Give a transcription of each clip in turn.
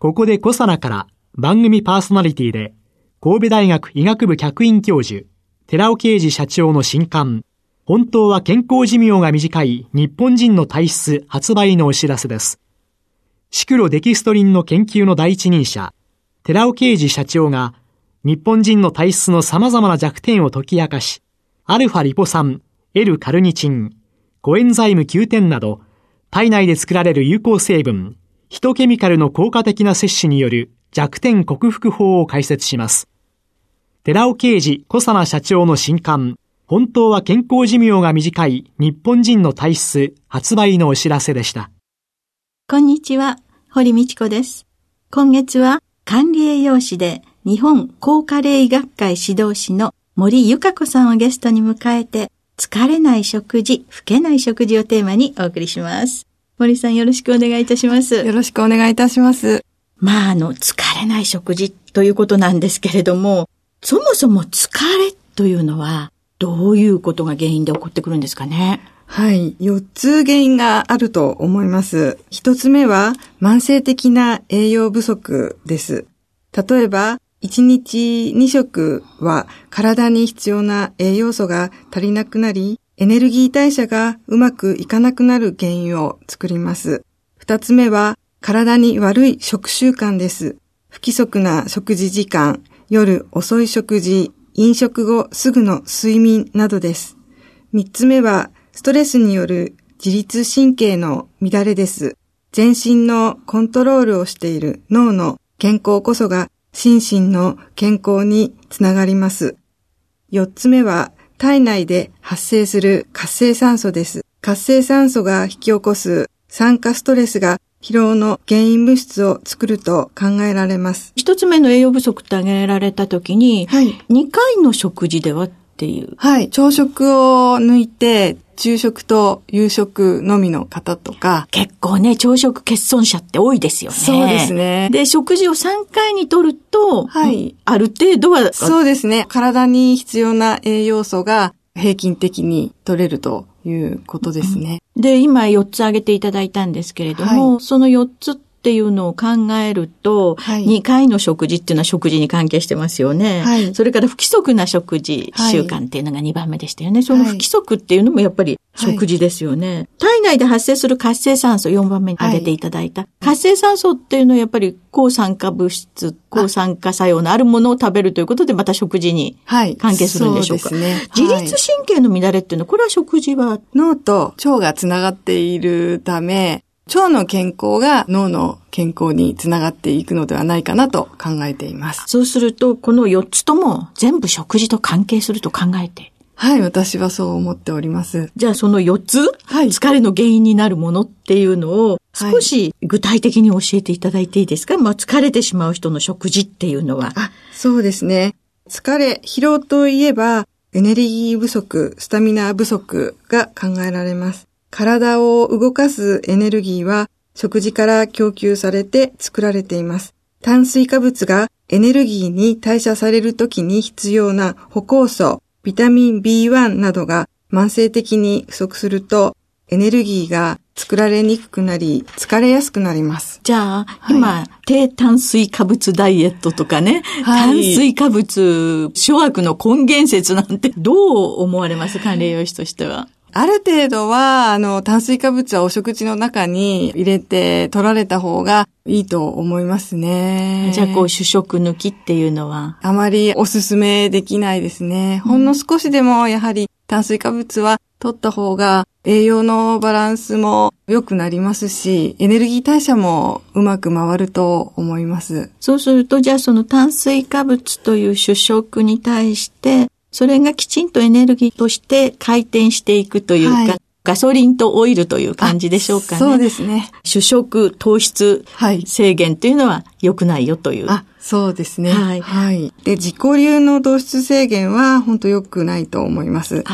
ここでコサナから番組パーソナリティで神戸大学医学部客員教授寺尾啓二社長の新刊本当は健康寿命が短い日本人の体質発売のお知らせです。シクロデキストリンの研究の第一人者、寺尾啓二社長が日本人の体質の様々な弱点を解き明かし、アルファリポ酸、L カルニチン、コエンザイム9点など、体内で作られる有効成分、ヒトケミカルの効果的な摂取による弱点克服法を解説します。寺尾啓二小佐奈社長の新刊、本当は健康寿命が短い日本人の体質発売のお知らせでした。こんにちは、堀道子です。今月は管理栄養士で日本高加齢医学会指導士の森ゆか子さんをゲストに迎えて疲れない食事、老けない食事をテーマにお送りします。森さんよろしくお願いいたします。よろしくお願いいたします。まあ、あの、疲れない食事ということなんですけれども、そもそも疲れというのはどういうことが原因で起こってくるんですかね？はい。4つ原因があると思います。1つ目は慢性的な栄養不足です。例えば、1日2食は体に必要な栄養素が足りなくなり、エネルギー代謝がうまくいかなくなる原因を作ります。2つ目は体に悪い食習慣です。不規則な食事時間、夜遅い食事、飲食後すぐの睡眠などです。三つ目は、ストレスによる自律神経の乱れです。全身のコントロールをしている脳の健康こそが心身の健康につながります。四つ目は、体内で発生する活性酸素です。活性酸素が引き起こす酸化ストレスが疲労の原因物質を作ると考えられます。一つ目の栄養不足って挙げられたときに、はい、2回の食事ではっていう。はい。朝食を抜いて、昼食と夕食のみの方とか。結構ね、朝食欠損者って多いですよね。そうですね。で、食事を3回にとると、はい。ある程度は。そうですね。体に必要な栄養素が平均的に取れるということですね。で、今4つ挙げていただいたんですけれども、はい、その4つっていうのを考えると、はい、2回の食事っていうのは食事に関係してますよね。はい、それから不規則な食事習慣っていうのが2番目でしたよね。その不規則っていうのもやっぱり食事ですよね。体内で発生する活性酸素4番目に挙げていただいた。活性酸素っていうのはやっぱり抗酸化物質、抗酸化作用のあるものを食べるということでまた食事に関係するんでしょうか。はい、ね、自律神経の乱れっていうのは、これは食事は？脳と腸がつながっているため、腸の健康が脳の健康につながっていくのではないかなと考えています。そうすると、この4つとも全部食事と関係すると考えてはい、私はそう思っております。じゃあその4つ、はい、疲れの原因になるものっていうのを少し具体的に教えていただいていいですか、まあ疲れてしまう人の食事っていうのは。あ、そうですね。疲れ、疲労といえばエネルギー不足、スタミナ不足が考えられます。体を動かすエネルギーは食事から供給されて作られています。炭水化物がエネルギーに代謝されるときに必要な歩行素、ビタミン B1 などが慢性的に不足するとエネルギーが作られにくくなり、疲れやすくなります。じゃあ、はい、今、低炭水化物ダイエットとかね、はい、炭水化物諸悪の根源説なんてどう思われます管理栄養士としては。ある程度は、あの、炭水化物はお食事の中に入れて取られた方がいいと思いますね。じゃあ、こう、主食抜きっていうのは？あまりおすすめできないですね。ほんの少しでも、やはり炭水化物は取った方が栄養のバランスも良くなりますし、エネルギー代謝もうまく回ると思います。そうすると、じゃあその炭水化物という主食に対して、それがきちんとエネルギーとして回転していくというか、はい、ガソリンとオイルという感じでしょうかね。そうですね。主食、糖質制限というのは良くないよという。あ、そうですね。はい。はい。で、自己流の糖質制限は本当良くないと思います。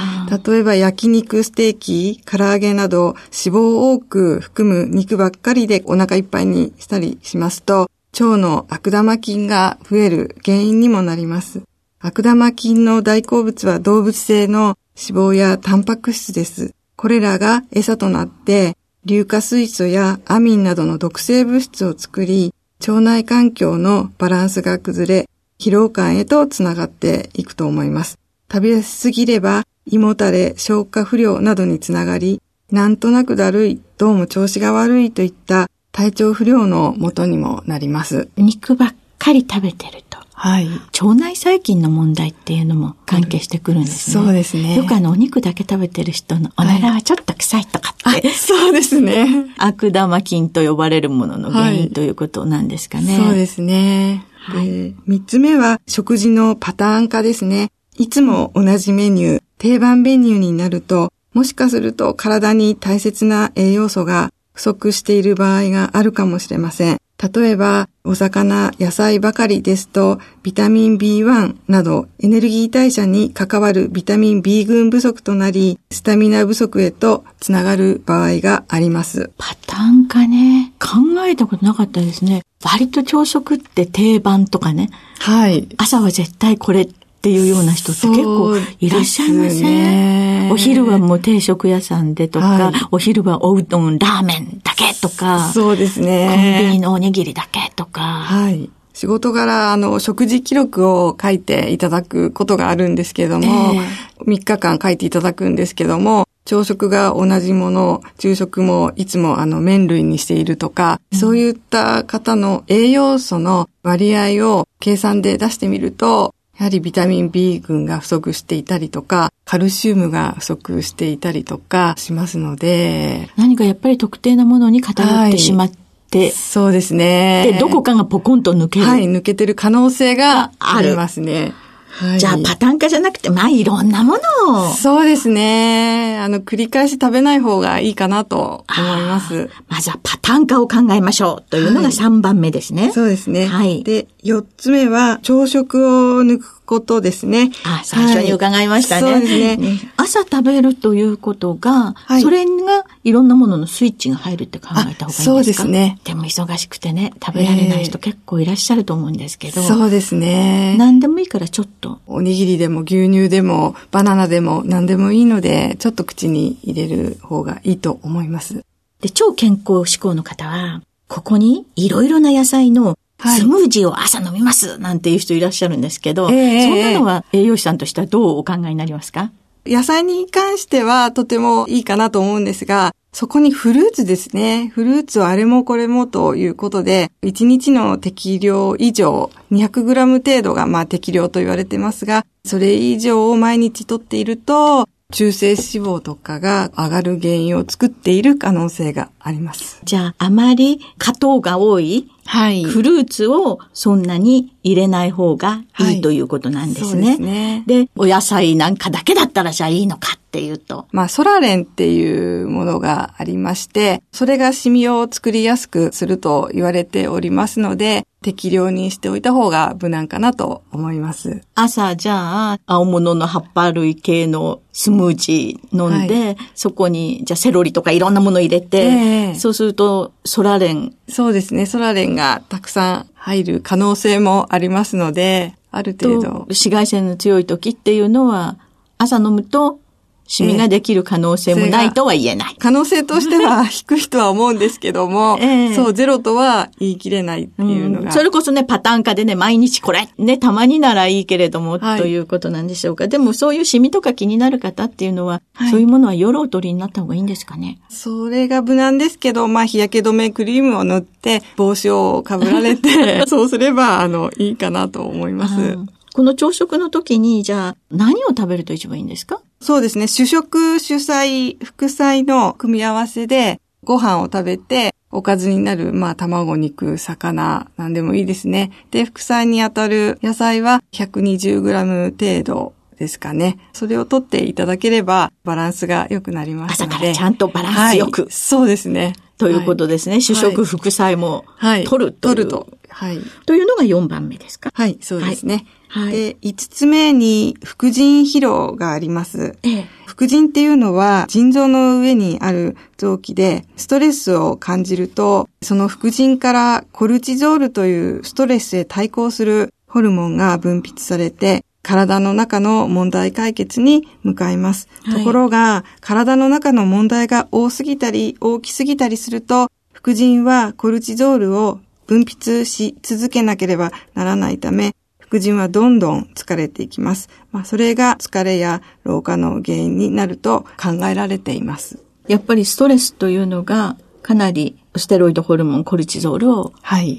例えば焼肉、ステーキ、唐揚げなど脂肪を多く含む肉ばっかりでお腹いっぱいにしたりしますと、腸の悪玉菌が増える原因にもなります。悪玉菌の大好物は動物性の脂肪やタンパク質です。これらが餌となって、硫化水素やアミンなどの毒性物質を作り、腸内環境のバランスが崩れ、疲労感へとつながっていくと思います。食べ過ぎれば、胃もたれ、消化不良などにつながり、なんとなくだるい、どうも調子が悪いといった体調不良のもとにもなります。肉ばっかり食べてる。はい。腸内細菌の問題っていうのも関係してくるんですね。そうですね。よくあのお肉だけ食べてる人のお腹はちょっと臭いとかって。はい、そうですね。悪玉菌と呼ばれるものの原因、はい、ということなんですかね。そうですね。はい。三つ目は食事のパターン化ですね。いつも同じメニュー、定番メニューになると、もしかすると体に大切な栄養素が不足している場合があるかもしれません。例えば、お魚、野菜ばかりですと、ビタミン B1 などエネルギー代謝に関わるビタミン B 群不足となり、スタミナ不足へとつながる場合があります。パターンかね。考えたことなかったですね。割と朝食って定番とかね。はい。朝は絶対これっていうような人って結構いらっしゃいません、ね、お昼はもう定食屋さんでとか、はい、お昼はおうどん、ラーメンだけとか、そうですね。コンビニのおにぎりだけとか。はい。仕事柄、あの、食事記録を書いていただくことがあるんですけれども、えー、3日間書いていただくんですけども、朝食が同じもの、昼食もいつもあの麺類にしているとか、うん、そういった方の栄養素の割合を計算で出してみると、やはりビタミン B 群が不足していたりとか、カルシウムが不足していたりとかしますので。何かやっぱり特定なものに偏ってしまって、はい、そうですね。で、どこかがポコンと抜ける。はい、抜けてる可能性がありますね。はい、じゃあパターン化じゃなくて、まあいろんなものを。そうですね。あの、繰り返し食べない方がいいかなと思います。まずはパターン化を考えましょうというのが3番目ですね。はい、そうですね。はい。で、4つ目は朝食を抜くことですね。あ、最初に伺いましたね。はい、そうですね。朝食べるということが、はい、それがいろんなもののスイッチが入るって考えた方がいいですか？そうですね。でも忙しくてね、食べられない人結構いらっしゃると思うんですけど。そうですね。何でもいいからちょっと。おにぎりでも牛乳でもバナナでも何でもいいので、ちょっと口に入れる方がいいと思います。で、超健康志向の方は、ここにいろいろな野菜のスムージーを朝飲みますなんていう人いらっしゃるんですけど、そんなのは栄養士さんとしてはどうお考えになりますか？野菜に関してはとてもいいかなと思うんですが、そこにフルーツですね。フルーツをあれもこれもということで、1日の適量以上、200g 程度がまあ適量と言われてますが、それ以上を毎日とっていると、中性脂肪とかが上がる原因を作っている可能性があります。じゃあ、あまり果糖が多いはい。フルーツをそんなに入れない方がいい、ということなんですね。そうですね。で、お野菜なんかだけだったらじゃあいいのかっていうと。まあ、ソラレンっていうものがありまして、それがシミを作りやすくすると言われておりますので、適量にしておいた方が無難かなと思います。朝じゃあ、青物の葉っぱ類系のスムージー飲んで、はい、そこに、じゃあセロリとかいろんなもの入れて、えー、そうすると、ソラレン。そうですね、ソラレンがたくさん。入る可能性もありますので、ある程度。紫外線の強い時っていうのは、朝飲むとシミができる可能性もないとは言えない。可能性としては低いとは思うんですけども、えー、そう、ゼロとは言い切れないっていうのが、うん、それこそね、パターン化でね、毎日これ、ね、たまにならいいけれども、はい、ということなんでしょうか。でもそういうシミとか気になる方っていうのは、はい、そういうものは夜を取りになった方がいいんですかね？それが無難ですけど、まあ、日焼け止めクリームを塗って、帽子をかぶられて、そうすれば、あの、いいかなと思います。この朝食の時に、じゃあ、何を食べると一番いいんですか？そうですね。主食、主菜、副菜の組み合わせで、ご飯を食べて、おかずになる、まあ、卵、肉、魚、なんでもいいですね。で、副菜にあたる野菜は 120g 程度ですかね。それを取っていただければバランスが良くなりますので。朝からちゃんとバランスよく。はい、そうですね。ということですね。はい、主食、副菜も取ると。取ると。はい。というのが4番目ですか？はい、そうですね。はい。で、5つ目に、副腎疲労があります。ええ。副腎っていうのは、腎臓の上にある臓器で、ストレスを感じると、その副腎からコルチゾールというストレスへ対抗するホルモンが分泌されて、体の中の問題解決に向かいます。はい、ところが、体の中の問題が多すぎたり、大きすぎたりすると、副腎はコルチゾールを分泌し続けなければならないため、副腎はどんどん疲れていきます。まあ、それが疲れや老化の原因になると考えられています。やっぱりストレスというのがかなりステロイドホルモンコルチゾールを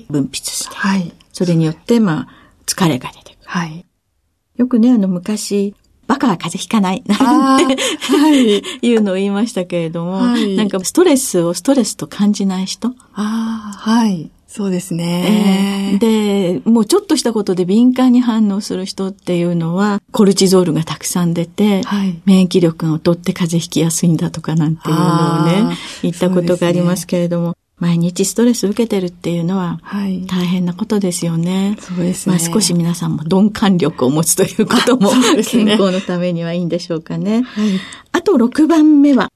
分泌して、はい、それによって、まあ、疲れが出てくる。はい。よくね、あの、昔、バカは風邪ひかない、なんて、はい、いうのを言いましたけれども、はい、なんかストレスをストレスと感じない人ああ、はい。そうですね、えー、で、もうちょっとしたことで敏感に反応する人っていうのは、コルチゾールがたくさん出て、はい、免疫力が劣って風邪ひきやすいんだとかなんていうのをね、言ったことがありますけれども、毎日ストレス受けてるっていうのは、大変なことですよね。そうですね。まあ少し皆さんも鈍感力を持つということも、健康のためにはいいんでしょうかね。はい、あと6番目は、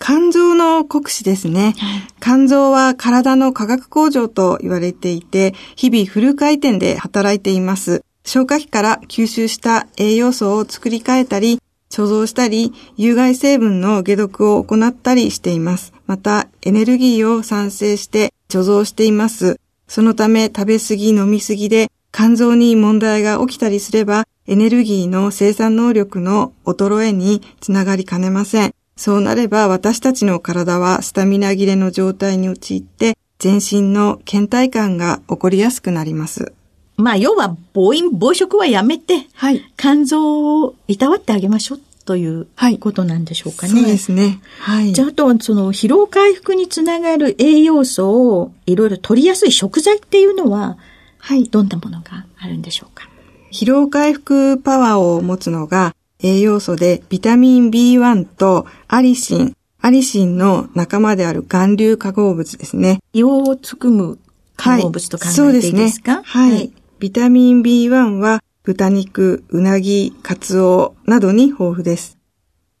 肝臓の酷使ですね。肝臓は体の化学工場と言われていて、日々フル回転で働いています。消化器から吸収した栄養素を作り変えたり、貯蔵したり、有害成分の解毒を行ったりしています。また、エネルギーを産生して貯蔵しています。そのため、食べ過ぎ、飲み過ぎで、肝臓に問題が起きたりすれば、エネルギーの生産能力の衰えにつながりかねません。そうなれば、私たちの体はスタミナ切れの状態に陥って、全身の倦怠感が起こりやすくなります。まあ、要は、暴飲暴食はやめて、はい。肝臓をいたわってあげましょうということなんでしょうかね。はい、そうですね。はい。じゃあ、あとは、その、疲労回復につながる栄養素をいろいろ取りやすい食材っていうのは、はい。どんなものがあるんでしょうか？疲労回復パワーを持つのが、栄養素でビタミン B1 とアリシン、アリシンの仲間である含硫化合物ですね。硫黄を含む化合物と考えていいですか、はい、そうですね。はい。ビタミン B1 は豚肉、うなぎ、カツオなどに豊富です。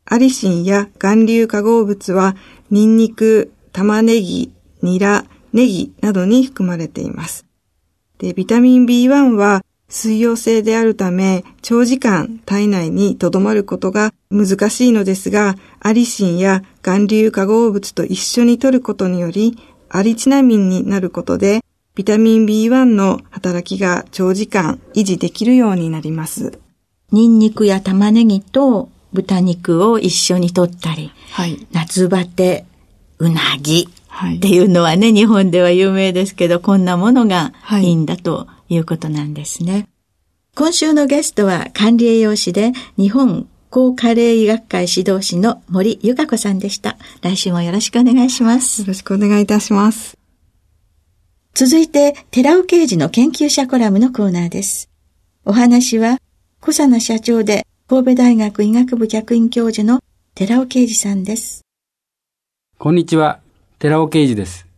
アリシンや含硫化合物はニンニク、玉ねぎ、ニラ、ネギなどに含まれています。で、ビタミン B1 は水溶性であるため、長時間体内に留まることが難しいのですが、アリシンや含硫化合物と一緒に摂ることにより、アリチナミンになることで、ビタミン B1 の働きが長時間維持できるようになります。ニンニクや玉ねぎと豚肉を一緒に取ったり、はい、夏バテ、うなぎっていうのはね、日本では有名ですけど、こんなものがい。いんだということなんですね。はい、今週のゲストは管理栄養士で日本高加齢医学会指導士の森由香子さんでした。来週もよろしくお願いします。よろしくお願いいたします。続いて、寺尾刑事の研究者コラムのコーナーです。お話は、小佐奈社長で神戸大学医学部客員教授の寺尾啓二さんです。こんにちは、寺尾啓二です。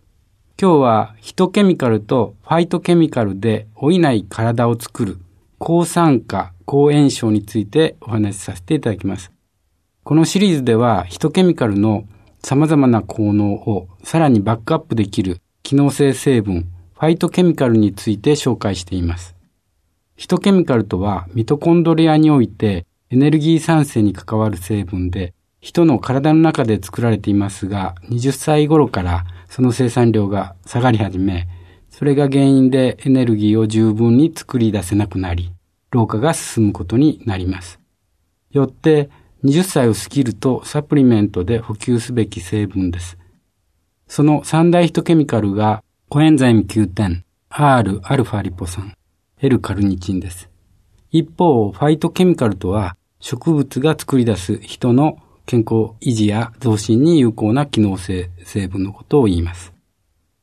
今日はヒトケミカルとファイトケミカルで老いない体を作る抗酸化、抗炎症についてお話しさせていただきます。このシリーズではヒトケミカルの様々な効能をさらにバックアップできる機能性成分、ファイトケミカルについて紹介しています。ヒトケミカルとはミトコンドリアにおいてエネルギー産生に関わる成分で、人の体の中で作られていますが、20歳頃からその生産量が下がり始め、それが原因でエネルギーを十分に作り出せなくなり、老化が進むことになります。よって、20歳を過ぎるとサプリメントで補給すべき成分です。その三大ヒトケミカルがコエンザイム9点、Rα リポ酸、L カルニチンです。一方、ファイトケミカルとは植物が作り出す人の健康維持や増進に有効な機能性成分のことを言います。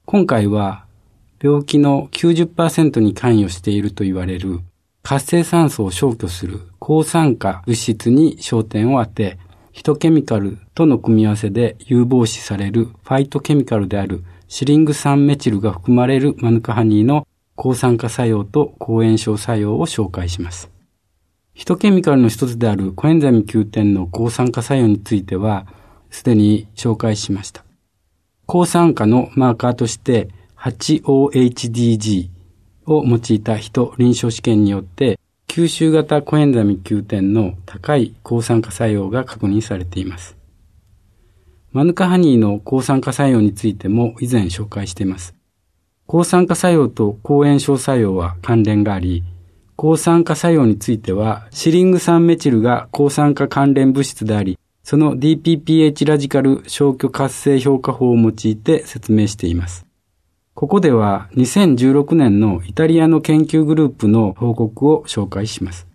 今回は病気の90%に関与していると言われる活性酸素を消去する抗酸化物質に焦点を当て、ヒトケミカルとの組み合わせで有防止されるファイトケミカルであるシリング酸メチルが含まれるマヌカハニーの抗酸化作用と抗炎症作用を紹介します。ヒトケミカルの一つであるコエンザミ Q10 の抗酸化作用については、すでに紹介しました。抗酸化のマーカーとして 8OHDG を用いた人臨床試験によって吸収型コエンザミ Q10 の高い抗酸化作用が確認されています。マヌカハニーの抗酸化作用についても以前紹介しています。抗酸化作用と抗炎症作用は関連があり、抗酸化作用については、シリング酸メチルが抗酸化関連物質であり、その DPPH ラジカル消去活性評価法を用いて説明しています。ここでは2016年のイタリアの研究グループの報告を紹介します。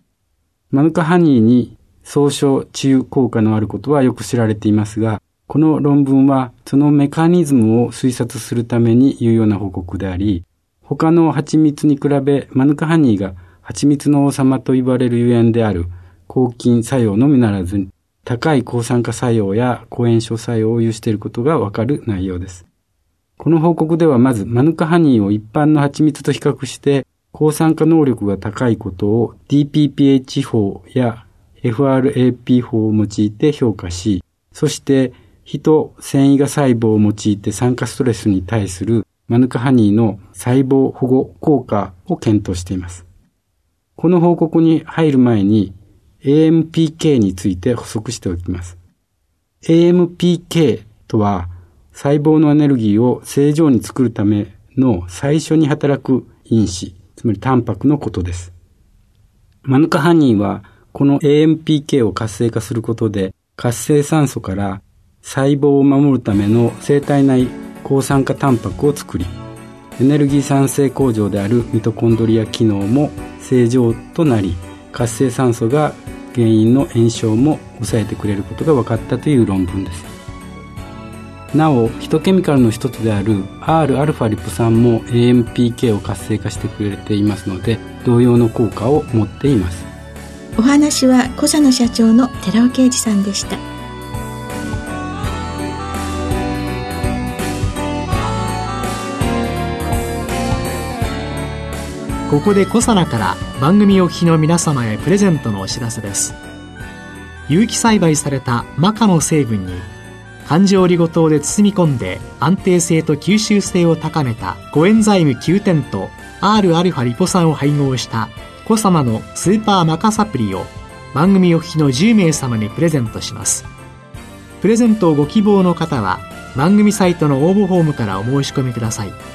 マヌカハニーに総称治癒効果のあることはよく知られていますが、この論文はそのメカニズムを推察するために有用な報告であり、他の蜂蜜に比べマヌカハニーが蜂蜜の王様と言われるゆえんである抗菌作用のみならず、高い抗酸化作用や抗炎症作用を有していることがわかる内容です。この報告ではまずマヌカハニーを一般の蜂蜜と比較して抗酸化能力が高いことを DPPH 法や FRAP 法を用いて評価し、そして人繊維が細胞を用いて酸化ストレスに対するマヌカハニーの細胞保護効果を検討しています。この報告に入る前に AMPK について補足しておきます。AMPK とは細胞のエネルギーを正常に作るための最初に働く因子、つまりタンパクのことです。マヌカハニーはこの AMPK を活性化することで活性酸素から細胞を守るための生体内抗酸化タンパクを作りエネルギー産生工場であるミトコンドリア機能も正常となり活性酸素が原因の炎症も抑えてくれることが分かったという論文です。なおヒトケミカルの一つである Rα リポ酸も AMPK を活性化してくれていますので同様の効果を持っています。お話は小佐野社長の寺尾啓二さんでした。ここでコサナから番組お聞きの皆様へプレゼントのお知らせです。有機栽培されたマカの成分に環状リゴ糖で包み込んで安定性と吸収性を高めたコエンザイム9点と Rα リポ酸を配合したコサナのスーパーマカサプリを番組お聞きの10名様にプレゼントします。プレゼントをご希望の方は番組サイトの応募フォームからお申し込みください。